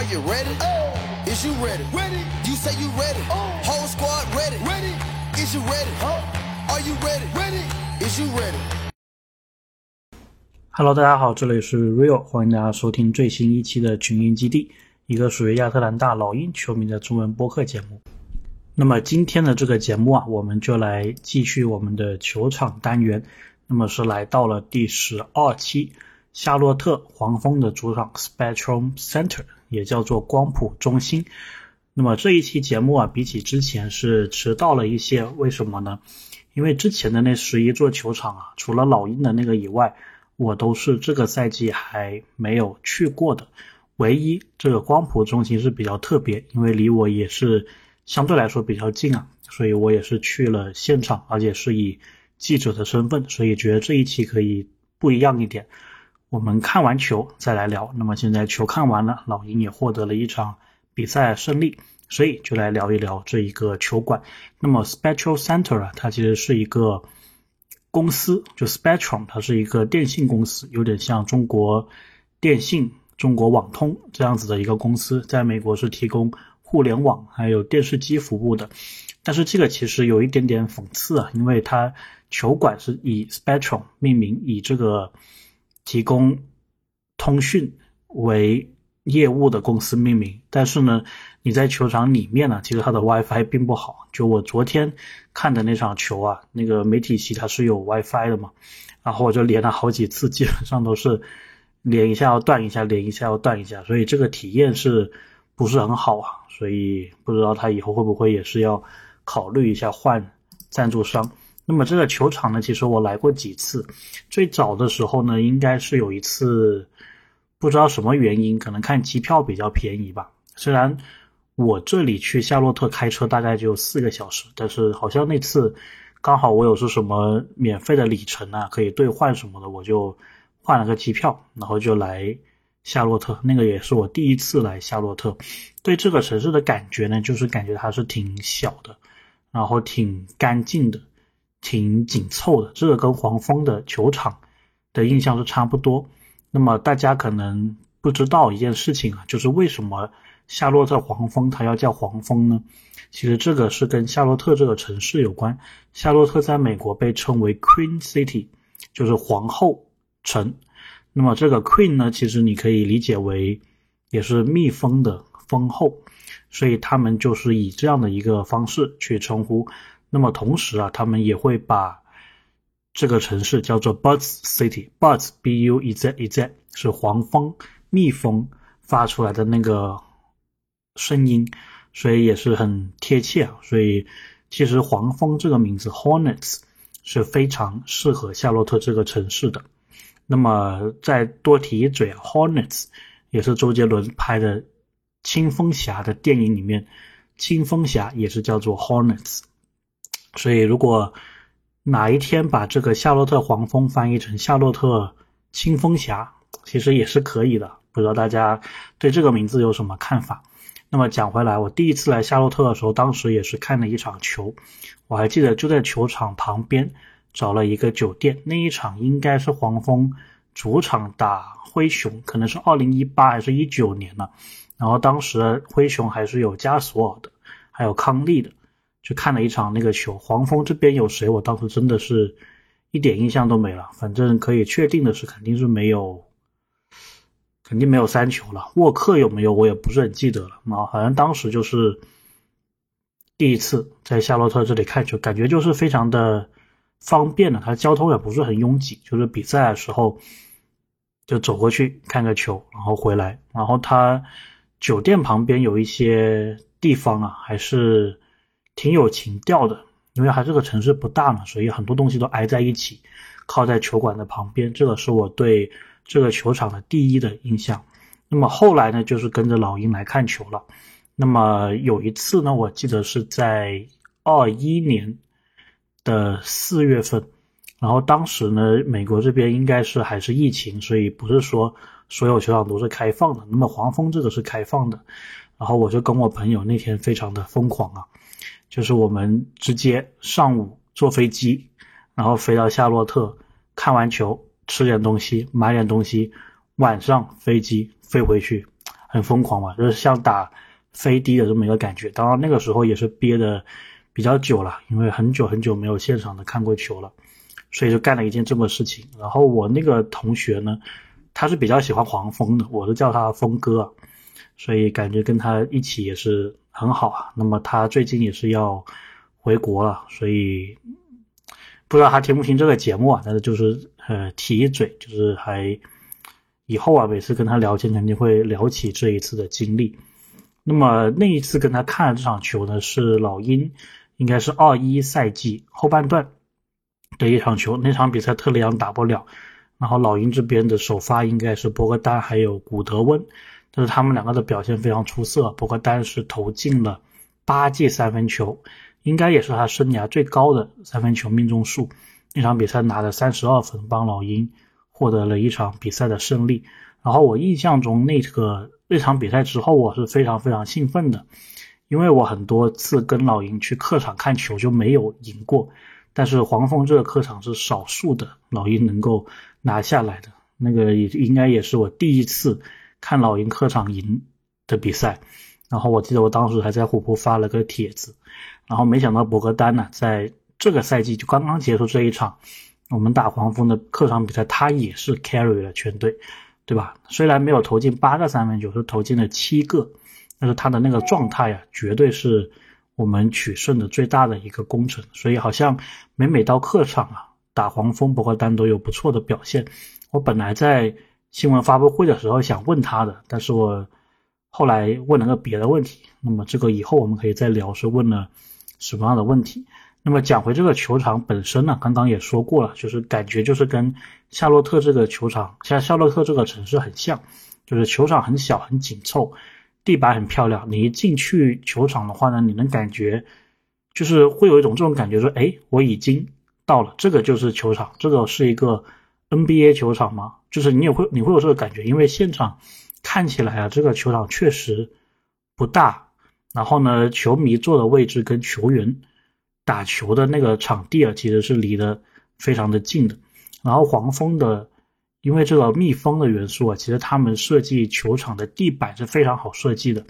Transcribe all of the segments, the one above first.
Are you ready? Oh. Is you ready? Ready. You say you ready. Whole squad ready. Ready. Is you ready? Are you ready? Ready. Is you ready? Hello，大家好，这里是 Real，欢迎大家收听最新一期的群英基地，一个属于亚特兰大老鹰球迷的中文播客节目。那么今天的这个节目啊，我们就来继续我们的球场单元。那么是来到了第十二期，夏洛特黄蜂的主场 Spectrum Center，也叫做光谱中心。那么这一期节目啊，比起之前是迟到了一些，为什么呢？因为之前的那十一座球场啊，除了老鹰的那个以外，我都是这个赛季还没有去过的。唯一这个光谱中心是比较特别，因为离我也是。相对来说比较近啊，所以我也是去了现场，而且是以记者的身份，所以觉得这一期可以不一样一点。我们看完球再来聊。那么现在球看完了，老鹰也获得了一场比赛胜利，所以就来聊一聊这一个球馆。那么 Spectrum Center 啊，它其实是一个公司，就 Spectrum，它是一个电信公司，有点像中国电信、中国网通这样子的一个公司，在美国是提供。互联网还有电视机服务的，但是这个其实有一点点讽刺啊，因为它球馆是以 Spectrum 命名，以这个提供通讯为业务的公司命名，但是呢，你在球场里面呢，其实它的 WiFi 并不好。就我昨天看的那场球啊，那个媒体席它是有 WiFi 的嘛，然后我就连了好几次，基本上都是连一下要断一下，连一下要断一下，所以这个体验是。不是很好啊，所以不知道他以后会不会也是要考虑一下换赞助商。那么这个球场呢，其实我来过几次，最早的时候呢，应该是有一次，不知道什么原因，可能看机票比较便宜吧。虽然我这里去夏洛特开车大概就四个小时，但是好像那次刚好我有是什么免费的里程啊，可以兑换什么的，我就换了个机票，然后就来。夏洛特，那个也是我第一次来夏洛特，对这个城市的感觉呢，就是感觉它是挺小的，然后挺干净的，挺紧凑的。这个跟黄蜂的球场的印象是差不多。那么大家可能不知道一件事情啊，就是为什么夏洛特黄蜂它要叫黄蜂呢？其实这个是跟夏洛特这个城市有关。夏洛特在美国被称为 Queen City，就是皇后城。那么这个 queen 呢，其实你可以理解为也是蜜蜂的蜂后，所以他们就是以这样的一个方式去称呼。那么同时啊，他们也会把这个城市叫做 Buds City，Buds B U E Z E Z 是黄蜂、蜜蜂发出来的那个声音，所以也是很贴切啊。所以其实黄蜂这个名字 Hornets 是非常适合夏洛特这个城市的。那么再多提一嘴，Hornets 也是周杰伦拍的《青蜂侠》的电影里面，青蜂侠也是叫做 Hornets。所以如果哪一天把这个夏洛特黄蜂翻译成夏洛特清风侠，其实也是可以的。不知道大家对这个名字有什么看法？那么讲回来，我第一次来夏洛特的时候，当时也是看了一场球，我还记得就在球场旁边。找了一个酒店，那一场应该是黄蜂主场打灰熊，可能是二零一八还是一九年了。然后当时灰熊还是有加索尔的，还有康利的，去看了一场那个球。黄蜂这边有谁？我当时真的是一点印象都没了。反正可以确定的是，肯定是没有，肯定没有三球了。沃克有没有？我也不是很记得了。啊，好像当时就是第一次在夏洛特这里看球，感觉就是非常的。方便的，它交通也不是很拥挤，就是比赛的时候就走过去看个球，然后回来。然后它酒店旁边有一些地方啊，还是挺有情调的，因为它这个城市不大嘛，所以很多东西都挨在一起，靠在球馆的旁边。这个是我对这个球场的第一的印象。那么后来呢，就是跟着老鹰来看球了。那么有一次呢，我记得是在二一年。的四月份，然后当时呢，美国这边应该是还是疫情，所以不是说所有球场都是开放的。那么黄蜂这个是开放的，然后我就跟我朋友那天非常的疯狂啊，就是我们直接上午坐飞机，然后飞到夏洛特，看完球吃点东西，买点东西，晚上飞机飞回去，很疯狂嘛，就是像打飞的的这么一个感觉。当然那个时候也是憋的比较久了，因为很久很久没有现场的看过球了，所以就干了一件这么事情。然后我那个同学呢，他是比较喜欢黄蜂的，我是叫他峰哥，所以感觉跟他一起也是很好啊。那么他最近也是要回国了，所以。不知道他听不听这个节目啊？但是就是呃提一嘴，就是还以后啊，每次跟他聊天肯定会聊起这一次的经历。那么那一次跟他看这场球呢，是老鹰应该是二一赛季后半段的一场球。那场比赛特雷杨打不了，然后老鹰这边的首发应该是博格丹还有古德温，但是他们两个的表现非常出色。博格丹是投进了八记三分球。应该也是他生涯最高的三分球命中数。那场比赛拿了三十二分，帮老鹰获得了一场比赛的胜利。然后我印象中那个那场比赛之后，我是非常非常兴奋的，因为我很多次跟老鹰去客场看球就没有赢过，但是黄蜂这个客场是少数的老鹰能够拿下来的。那个也应该也是我第一次看老鹰客场赢的比赛。然后我记得我当时还在虎扑发了个帖子。然后没想到博格丹呢，在这个赛季就刚刚结束这一场，我们打黄蜂的客场比赛，他也是 carry 了全队，对吧？虽然没有投进八个三分球，是投进了七个，但是他的那个状态呀，绝对是我们取胜的最大的一个功臣。所以好像每每到客场啊，打黄蜂，博格丹都有不错的表现。我本来在新闻发布会的时候想问他的，但是我后来问了个别的问题。那么这个以后我们可以再聊，是问了。什么样的问题？那么讲回这个球场本身呢？刚刚也说过了，就是感觉就是跟夏洛特这个球场，像夏洛特这个城市很像，就是球场很小很紧凑，地板很漂亮。你一进去球场的话呢，你能感觉就是会有一种这种感觉，说哎，我已经到了，这个就是球场，这个是一个 NBA 球场吗？就是你也会你会有这个感觉，因为现场看起来啊，这个球场确实不大。然后呢，球迷坐的位置跟球员打球的那个场地啊，其实是离得非常的近的。然后黄蜂的，因为这个密封的元素啊，其实他们设计球场的地板是非常好设计的。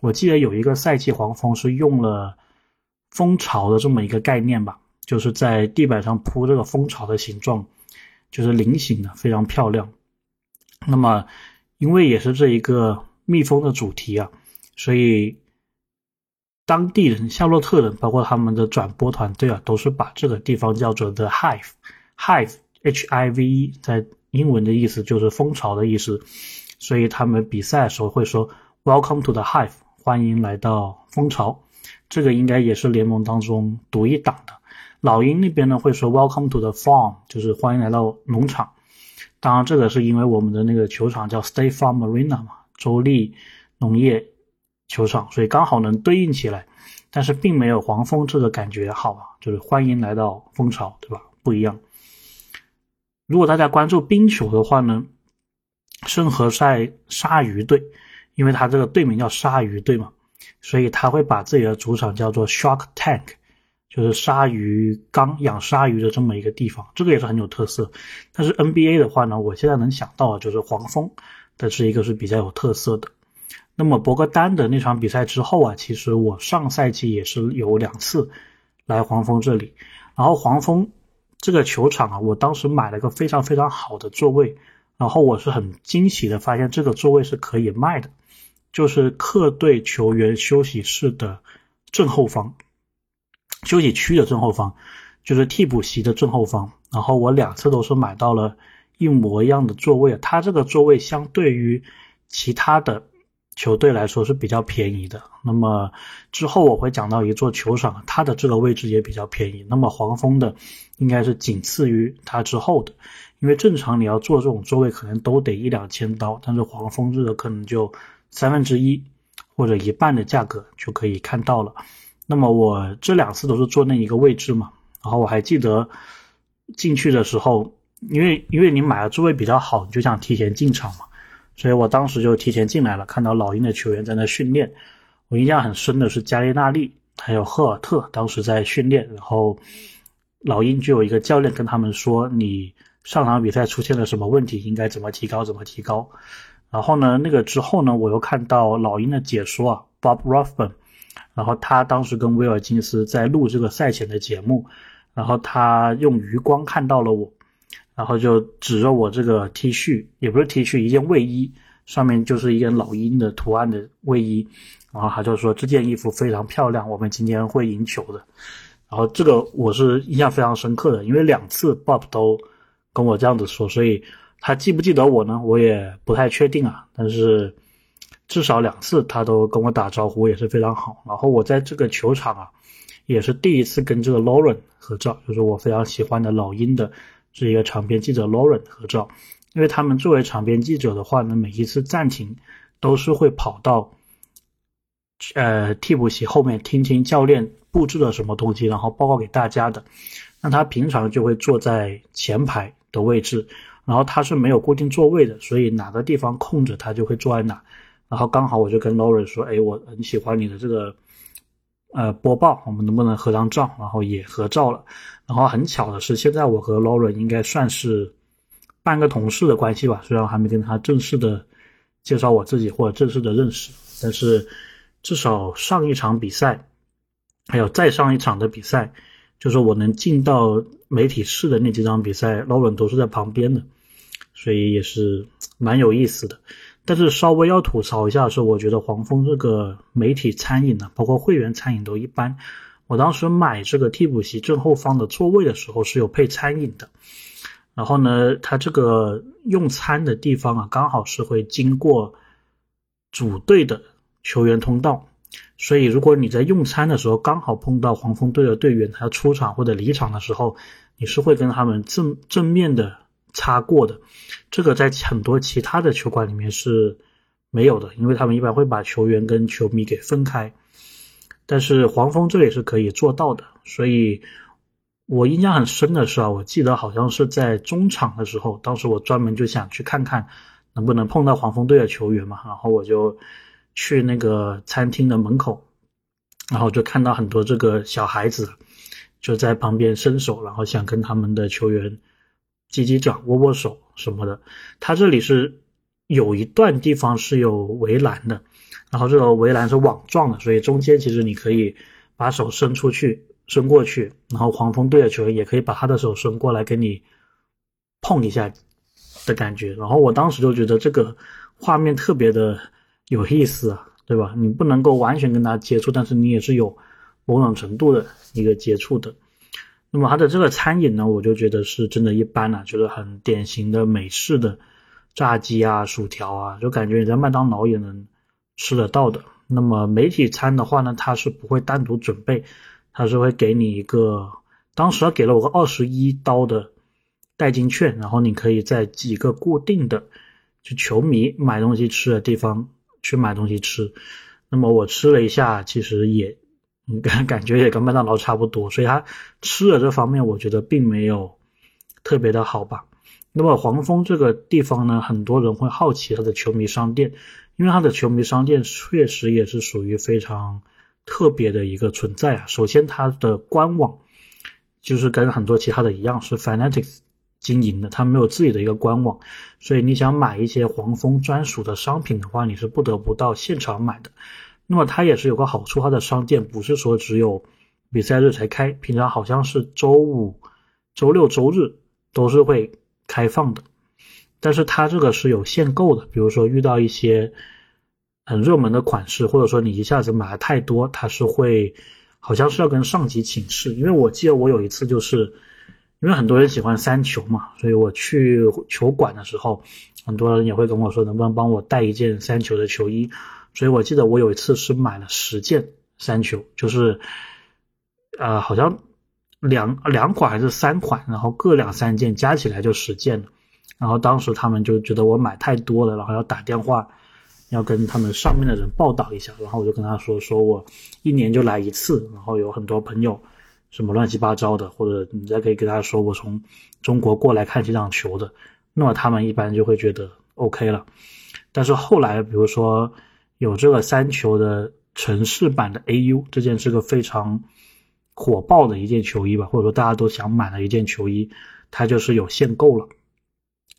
我记得有一个赛季，黄蜂是用了蜂巢的这么一个概念吧，就是在地板上铺这个蜂巢的形状，就是菱形的，非常漂亮。那么，因为也是这一个蜜蜂的主题啊，所以。当地人、夏洛特人，包括他们的转播团队啊，都是把这个地方叫做 The Hive，Hive，H-I-V-E，在英文的意思就是蜂巢的意思，所以他们比赛的时候会说 Welcome to the Hive，欢迎来到蜂巢。这个应该也是联盟当中独一档的。老鹰那边呢会说 Welcome to the Farm，就是欢迎来到农场。当然，这个是因为我们的那个球场叫 State Farm Arena 嘛，州立农业。球场，所以刚好能对应起来，但是并没有黄蜂这个感觉好啊，就是欢迎来到蜂巢，对吧？不一样。如果大家关注冰球的话呢，圣何塞鲨鱼队，因为它这个队名叫鲨鱼队嘛，所以他会把自己的主场叫做 Shark Tank，就是鲨鱼缸养鲨鱼的这么一个地方，这个也是很有特色。但是 NBA 的话呢，我现在能想到的就是黄蜂的这一个是比较有特色的。那么博格丹的那场比赛之后啊，其实我上赛季也是有两次来黄蜂这里，然后黄蜂这个球场啊，我当时买了个非常非常好的座位，然后我是很惊喜的发现这个座位是可以卖的，就是客队球员休息室的正后方，休息区的正后方，就是替补席的正后方，然后我两次都是买到了一模一样的座位，它这个座位相对于其他的。球队来说是比较便宜的。那么之后我会讲到一座球场，它的这个位置也比较便宜。那么黄蜂的应该是仅次于它之后的，因为正常你要坐这种座位可能都得一两千刀，但是黄蜂这个可能就三分之一或者一半的价格就可以看到了。那么我这两次都是坐那一个位置嘛，然后我还记得进去的时候，因为因为你买的座位比较好，你就想提前进场嘛。所以我当时就提前进来了，看到老鹰的球员在那训练。我印象很深的是加利纳利还有赫尔特当时在训练，然后老鹰就有一个教练跟他们说：“你上场比赛出现了什么问题，应该怎么提高，怎么提高。”然后呢，那个之后呢，我又看到老鹰的解说啊，Bob Rothman，然后他当时跟威尔金斯在录这个赛前的节目，然后他用余光看到了我，然后就指着我这个 T 恤，也不是 T 恤，一件卫衣，上面就是一件老鹰的图案的卫衣，然后他就说这件衣服非常漂亮，我们今天会赢球的。然后这个我是印象非常深刻的，因为两次 Bob 都跟我这样子说，所以。他记不记得我呢？我也不太确定啊。但是至少两次他都跟我打招呼，也是非常好。然后我在这个球场啊，也是第一次跟这个 Lauren 合照，就是我非常喜欢的老鹰的这一个场边记者 Lauren 合照。因为他们作为场边记者的话呢，每一次暂停都是会跑到呃替补席后面听听教练布置了什么东西，然后报告给大家的。那他平常就会坐在前排的位置。然后他是没有固定座位的，所以哪个地方空着，他就会坐在哪。然后刚好我就跟 Lauren 说：“哎，我很喜欢你的这个呃播报，我们能不能合张照？”然后也合照了。然后很巧的是，现在我和 Lauren 应该算是半个同事的关系吧，虽然还没跟他正式的介绍我自己或者正式的认识，但是至少上一场比赛，还有再上一场的比赛。就是我能进到媒体室的那几场比赛，劳伦都是在旁边的，所以也是蛮有意思的。但是稍微要吐槽一下是，我觉得黄蜂这个媒体餐饮呢，包括会员餐饮都一般。我当时买这个替补席正后方的座位的时候是有配餐饮的，然后呢，它这个用餐的地方啊，刚好是会经过主队的球员通道。所以，如果你在用餐的时候刚好碰到黄蜂队的队员，他出场或者离场的时候，你是会跟他们正正面的擦过的。这个在很多其他的球馆里面是没有的，因为他们一般会把球员跟球迷给分开。但是黄蜂这里是可以做到的。所以我印象很深的是啊，我记得好像是在中场的时候，当时我专门就想去看看能不能碰到黄蜂队的球员嘛，然后我就。去那个餐厅的门口，然后就看到很多这个小孩子就在旁边伸手，然后想跟他们的球员击击掌、握握手什么的。他这里是有一段地方是有围栏的，然后这个围栏是网状的，所以中间其实你可以把手伸出去、伸过去，然后黄蜂队的球员也可以把他的手伸过来跟你碰一下的感觉。然后我当时就觉得这个画面特别的。有意思啊，对吧？你不能够完全跟他接触，但是你也是有某种程度的一个接触的。那么它的这个餐饮呢，我就觉得是真的一般了，就是很典型的美式的炸鸡啊、薯条啊，就感觉你在麦当劳也能吃得到的。那么媒体餐的话呢，它是不会单独准备，它是会给你一个，当时他给了我个二十一刀的代金券，然后你可以在几个固定的就球迷买东西吃的地方。去买东西吃，那么我吃了一下，其实也感感觉也跟麦当劳差不多，所以它吃的这方面我觉得并没有特别的好吧。那么黄蜂这个地方呢，很多人会好奇它的球迷商店，因为它的球迷商店确实也是属于非常特别的一个存在啊。首先，它的官网就是跟很多其他的一样是 Fanatics。经营的，它没有自己的一个官网，所以你想买一些黄蜂专属的商品的话，你是不得不到现场买的。那么它也是有个好处，它的商店不是说只有比赛日才开，平常好像是周五、周六、周日都是会开放的。但是它这个是有限购的，比如说遇到一些很热门的款式，或者说你一下子买的太多，它是会好像是要跟上级请示。因为我记得我有一次就是。因为很多人喜欢三球嘛，所以我去球馆的时候，很多人也会跟我说能不能帮我带一件三球的球衣。所以我记得我有一次是买了十件三球，就是，呃，好像两两款还是三款，然后各两三件，加起来就十件了。然后当时他们就觉得我买太多了，然后要打电话，要跟他们上面的人报道一下。然后我就跟他说，说我一年就来一次，然后有很多朋友。什么乱七八糟的，或者你再可以跟他说我从中国过来看几场球的，那么他们一般就会觉得 OK 了。但是后来，比如说有这个三球的城市版的 AU，这件是个非常火爆的一件球衣吧，或者说大家都想买的一件球衣，它就是有限购了。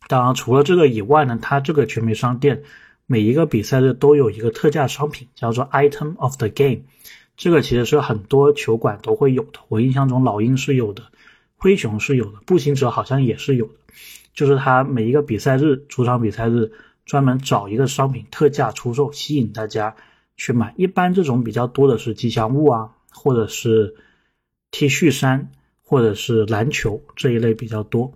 当然，除了这个以外呢，它这个全民商店每一个比赛日都有一个特价商品，叫做 Item of the Game。这个其实是很多球馆都会有的。我印象中老鹰是有的，灰熊是有的，步行者好像也是有的。就是它每一个比赛日，主场比赛日，专门找一个商品特价出售，吸引大家去买。一般这种比较多的是吉祥物啊，或者是 T 恤衫，或者是篮球这一类比较多。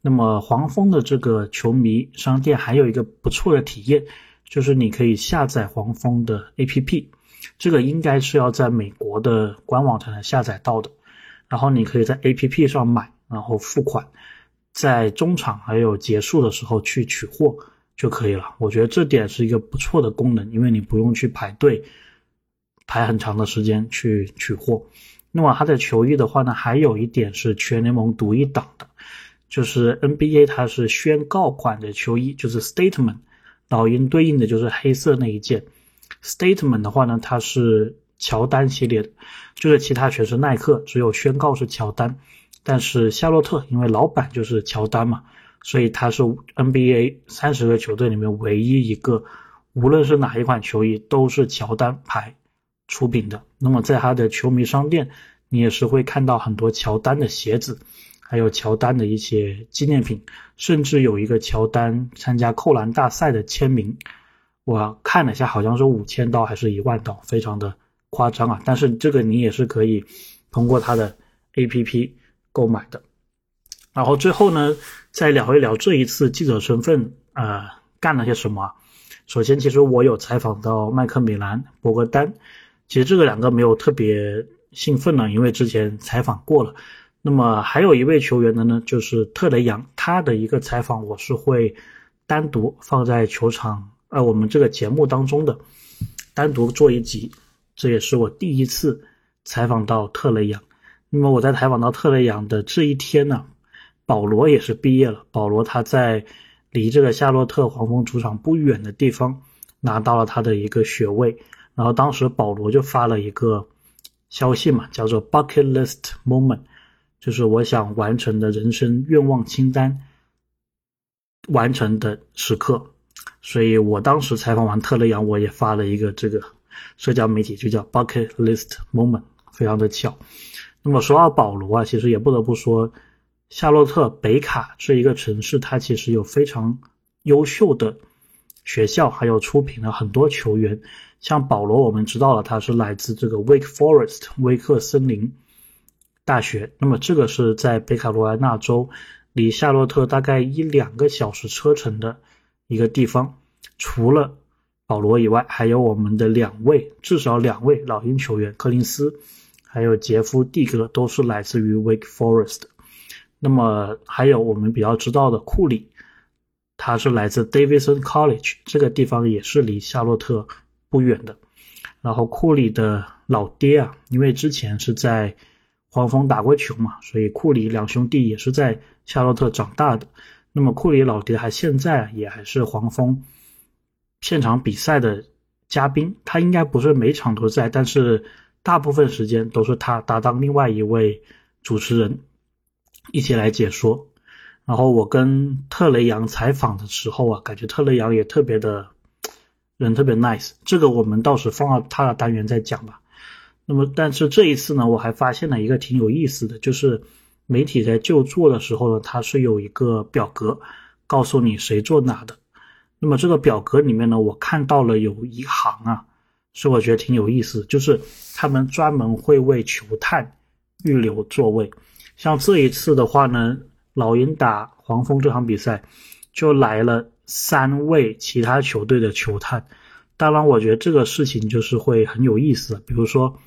那么黄蜂的这个球迷商店还有一个不错的体验，就是你可以下载黄蜂的 APP，这个应该是要在美国的官网才能下载到的。然后你可以在 APP 上买，然后付款，在中场还有结束的时候去取货就可以了。我觉得这点是一个不错的功能，因为你不用去排队排很长的时间去取货。那么它的球衣的话呢，还有一点是全联盟独一档的。就是 NBA 它是宣告款的球衣，就是 Statement，老鹰对应的就是黑色那一件。Statement 的话呢，它是乔丹系列的，就是其他全是耐克，只有宣告是乔丹。但是夏洛特因为老板就是乔丹嘛，所以他是 NBA 三十个球队里面唯一一个，无论是哪一款球衣都是乔丹牌出品的。那么在他的球迷商店，你也是会看到很多乔丹的鞋子。还有乔丹的一些纪念品，甚至有一个乔丹参加扣篮大赛的签名，我看了一下，好像是五千刀还是一万刀，非常的夸张啊！但是这个你也是可以通过他的 APP 购买的。然后最后呢，再聊一聊这一次记者身份呃干了些什么。首先，其实我有采访到麦克米兰、博格丹，其实这个两个没有特别兴奋呢，因为之前采访过了。那么还有一位球员的呢，就是特雷杨，他的一个采访我是会单独放在球场，呃，我们这个节目当中的，单独做一集。这也是我第一次采访到特雷杨。那么我在采访到特雷杨的这一天呢，保罗也是毕业了。保罗他在离这个夏洛特黄蜂主场不远的地方拿到了他的一个学位，然后当时保罗就发了一个消息嘛，叫做 Bucket List Moment。就是我想完成的人生愿望清单完成的时刻，所以我当时采访完特雷杨，我也发了一个这个社交媒体，就叫 Bucket List Moment，非常的巧。那么说到保罗啊，其实也不得不说，夏洛特北卡这一个城市，它其实有非常优秀的学校，还有出品了很多球员。像保罗，我们知道了他是来自这个 Wake Forest 威克森林。大学，那么这个是在北卡罗来纳州，离夏洛特大概一两个小时车程的一个地方。除了保罗以外，还有我们的两位，至少两位老鹰球员，柯林斯，还有杰夫蒂格，都是来自于 Wake Forest。那么还有我们比较知道的库里，他是来自 Davidson College，这个地方也是离夏洛特不远的。然后库里的老爹啊，因为之前是在黄蜂打过球嘛，所以库里两兄弟也是在夏洛特长大的。那么库里老爹还现在也还是黄蜂现场比赛的嘉宾，他应该不是每场都在，但是大部分时间都是他搭档另外一位主持人一起来解说。然后我跟特雷杨采访的时候啊，感觉特雷杨也特别的人特别 nice，这个我们到时放到他的单元再讲吧。那么，但是这一次呢，我还发现了一个挺有意思的，就是媒体在就座的时候呢，它是有一个表格，告诉你谁坐哪的。那么这个表格里面呢，我看到了有一行啊，是我觉得挺有意思，就是他们专门会为球探预留座位。像这一次的话呢，老鹰打黄蜂这场比赛，就来了三位其他球队的球探。当然，我觉得这个事情就是会很有意思，比如说。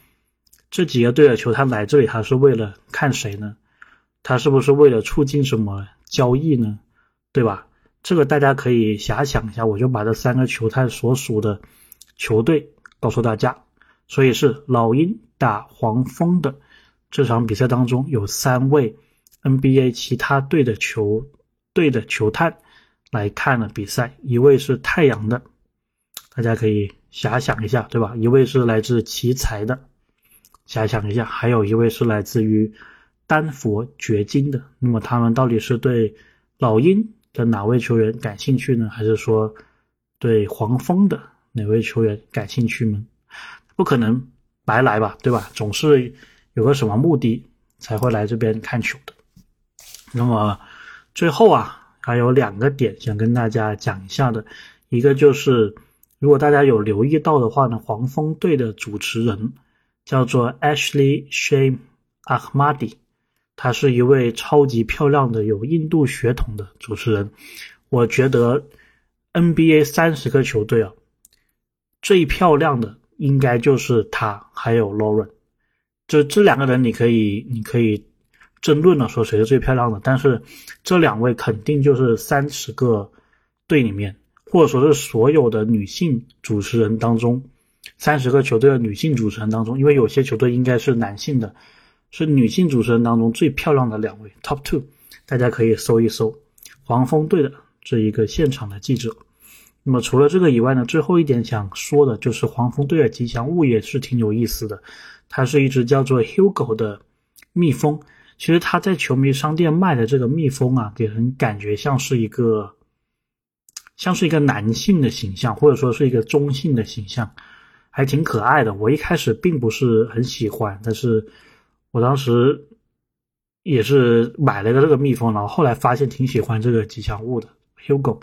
这几个队的球探来这里，他是为了看谁呢？他是不是为了促进什么交易呢？对吧？这个大家可以遐想一下。我就把这三个球探所属的球队告诉大家。所以是老鹰打黄蜂的这场比赛当中，有三位 NBA 其他队的球队的球探来看了比赛。一位是太阳的，大家可以遐想一下，对吧？一位是来自奇才的。遐想一下，还有一位是来自于丹佛掘金的，那么他们到底是对老鹰的哪位球员感兴趣呢？还是说对黄蜂的哪位球员感兴趣呢？不可能白来吧，对吧？总是有个什么目的才会来这边看球的。那么最后啊，还有两个点想跟大家讲一下的，一个就是如果大家有留意到的话呢，黄蜂队的主持人叫做 Ashley Shame Ahmadi，他是一位超级漂亮的有印度血统的主持人。我觉得 NBA 三十个球队啊，最漂亮的。应该就是他，还有 Lauren，就这两个人，你可以你可以争论了，说谁是最漂亮的。但是这两位肯定就是三十个队里面，或者说是所有的女性主持人当中，三十个球队的女性主持人当中，因为有些球队应该是男性的，是女性主持人当中最漂亮的两位 Top Two，大家可以搜一搜黄蜂队的这一个现场的记者。那么除了这个以外呢，最后一点想说的就是黄蜂队的吉祥物也是挺有意思的，它是一只叫做 Hugo 的蜜蜂。其实它在球迷商店卖的这个蜜蜂啊，给人感觉像是一个像是一个男性的形象，或者说是一个中性的形象，还挺可爱的。我一开始并不是很喜欢，但是我当时也是买了个这个蜜蜂，然后后来发现挺喜欢这个吉祥物的 Hugo。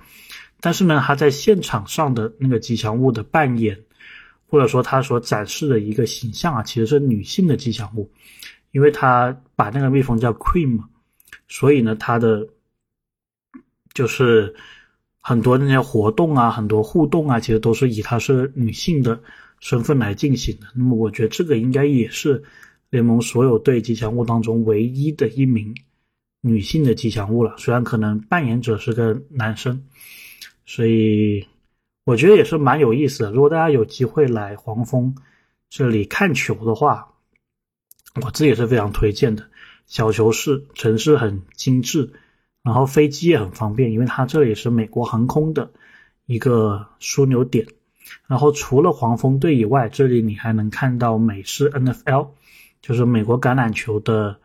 但是呢，他在现场上的那个吉祥物的扮演，或者说他所展示的一个形象啊，其实是女性的吉祥物，因为他把那个蜜蜂叫 Queen 嘛，所以呢，他的就是很多那些活动啊，很多互动啊，其实都是以她是女性的身份来进行的。那么，我觉得这个应该也是联盟所有队吉祥物当中唯一的一名女性的吉祥物了，虽然可能扮演者是个男生。所以我觉得也是蛮有意思的。如果大家有机会来黄蜂这里看球的话，我自己也是非常推荐的。小球市，城市很精致，然后飞机也很方便，因为它这里是美国航空的一个枢纽点。然后除了黄蜂队以外，这里你还能看到美式 NFL，就是美国橄榄球的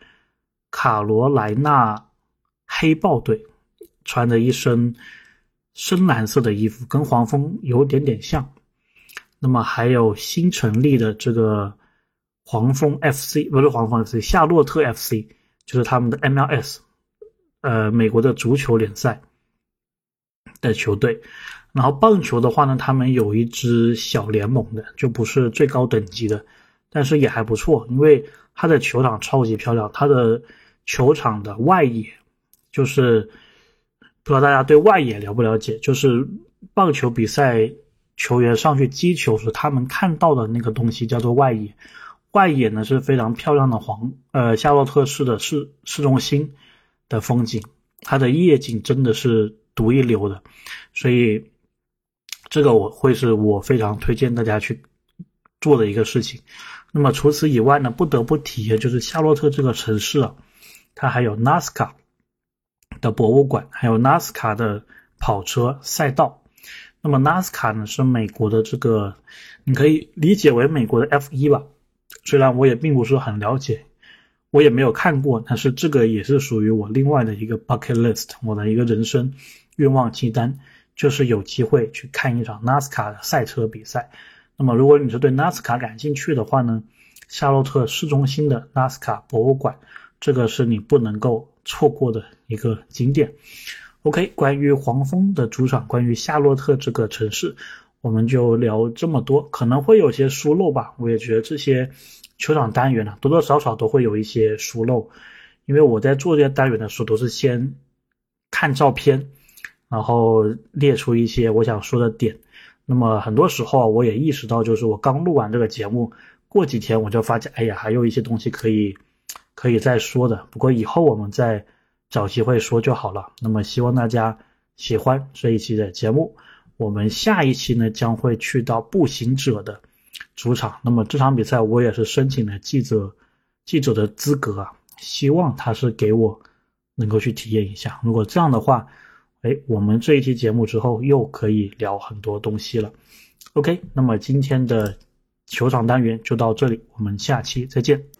卡罗莱纳黑豹队，穿着一身。深蓝色的衣服跟黄蜂有点点像，那么还有新成立的这个黄蜂 FC，不是黄蜂 FC，夏洛特 FC，就是他们的 MLS，呃，美国的足球联赛的球队。然后棒球的话呢，他们有一支小联盟的，就不是最高等级的，但是也还不错，因为它的球场超级漂亮，它的球场的外野就是。不知道大家对外野了不了解？就是棒球比赛球员上去击球时，他们看到的那个东西叫做外野。外野呢是非常漂亮的黄呃夏洛特市的市市中心的风景，它的夜景真的是独一流的，所以这个我会是我非常推荐大家去做的一个事情。那么除此以外呢，不得不提的就是夏洛特这个城市啊，它还有 NASCAR。的博物馆，还有 NASCAR 的跑车赛道。那么 NASCAR 呢，是美国的这个，你可以理解为美国的 F1 吧。虽然我也并不是很了解，我也没有看过，但是这个也是属于我另外的一个 bucket list，我的一个人生愿望清单，就是有机会去看一场 NASCAR 的赛车比赛。那么如果你是对 NASCAR 感兴趣的话呢，夏洛特市中心的 NASCAR 博物馆，这个是你不能够。错过的一个景点。OK，关于黄蜂的主场，关于夏洛特这个城市，我们就聊这么多。可能会有些疏漏吧，我也觉得这些球场单元呢，多多少少都会有一些疏漏。因为我在做这些单元的时候，都是先看照片，然后列出一些我想说的点。那么很多时候，我也意识到，就是我刚录完这个节目，过几天我就发现，哎呀，还有一些东西可以。可以再说的，不过以后我们再找机会说就好了。那么希望大家喜欢这一期的节目。我们下一期呢将会去到步行者的主场。那么这场比赛我也是申请了记者记者的资格啊，希望他是给我能够去体验一下。如果这样的话，哎，我们这一期节目之后又可以聊很多东西了。OK，那么今天的球场单元就到这里，我们下期再见。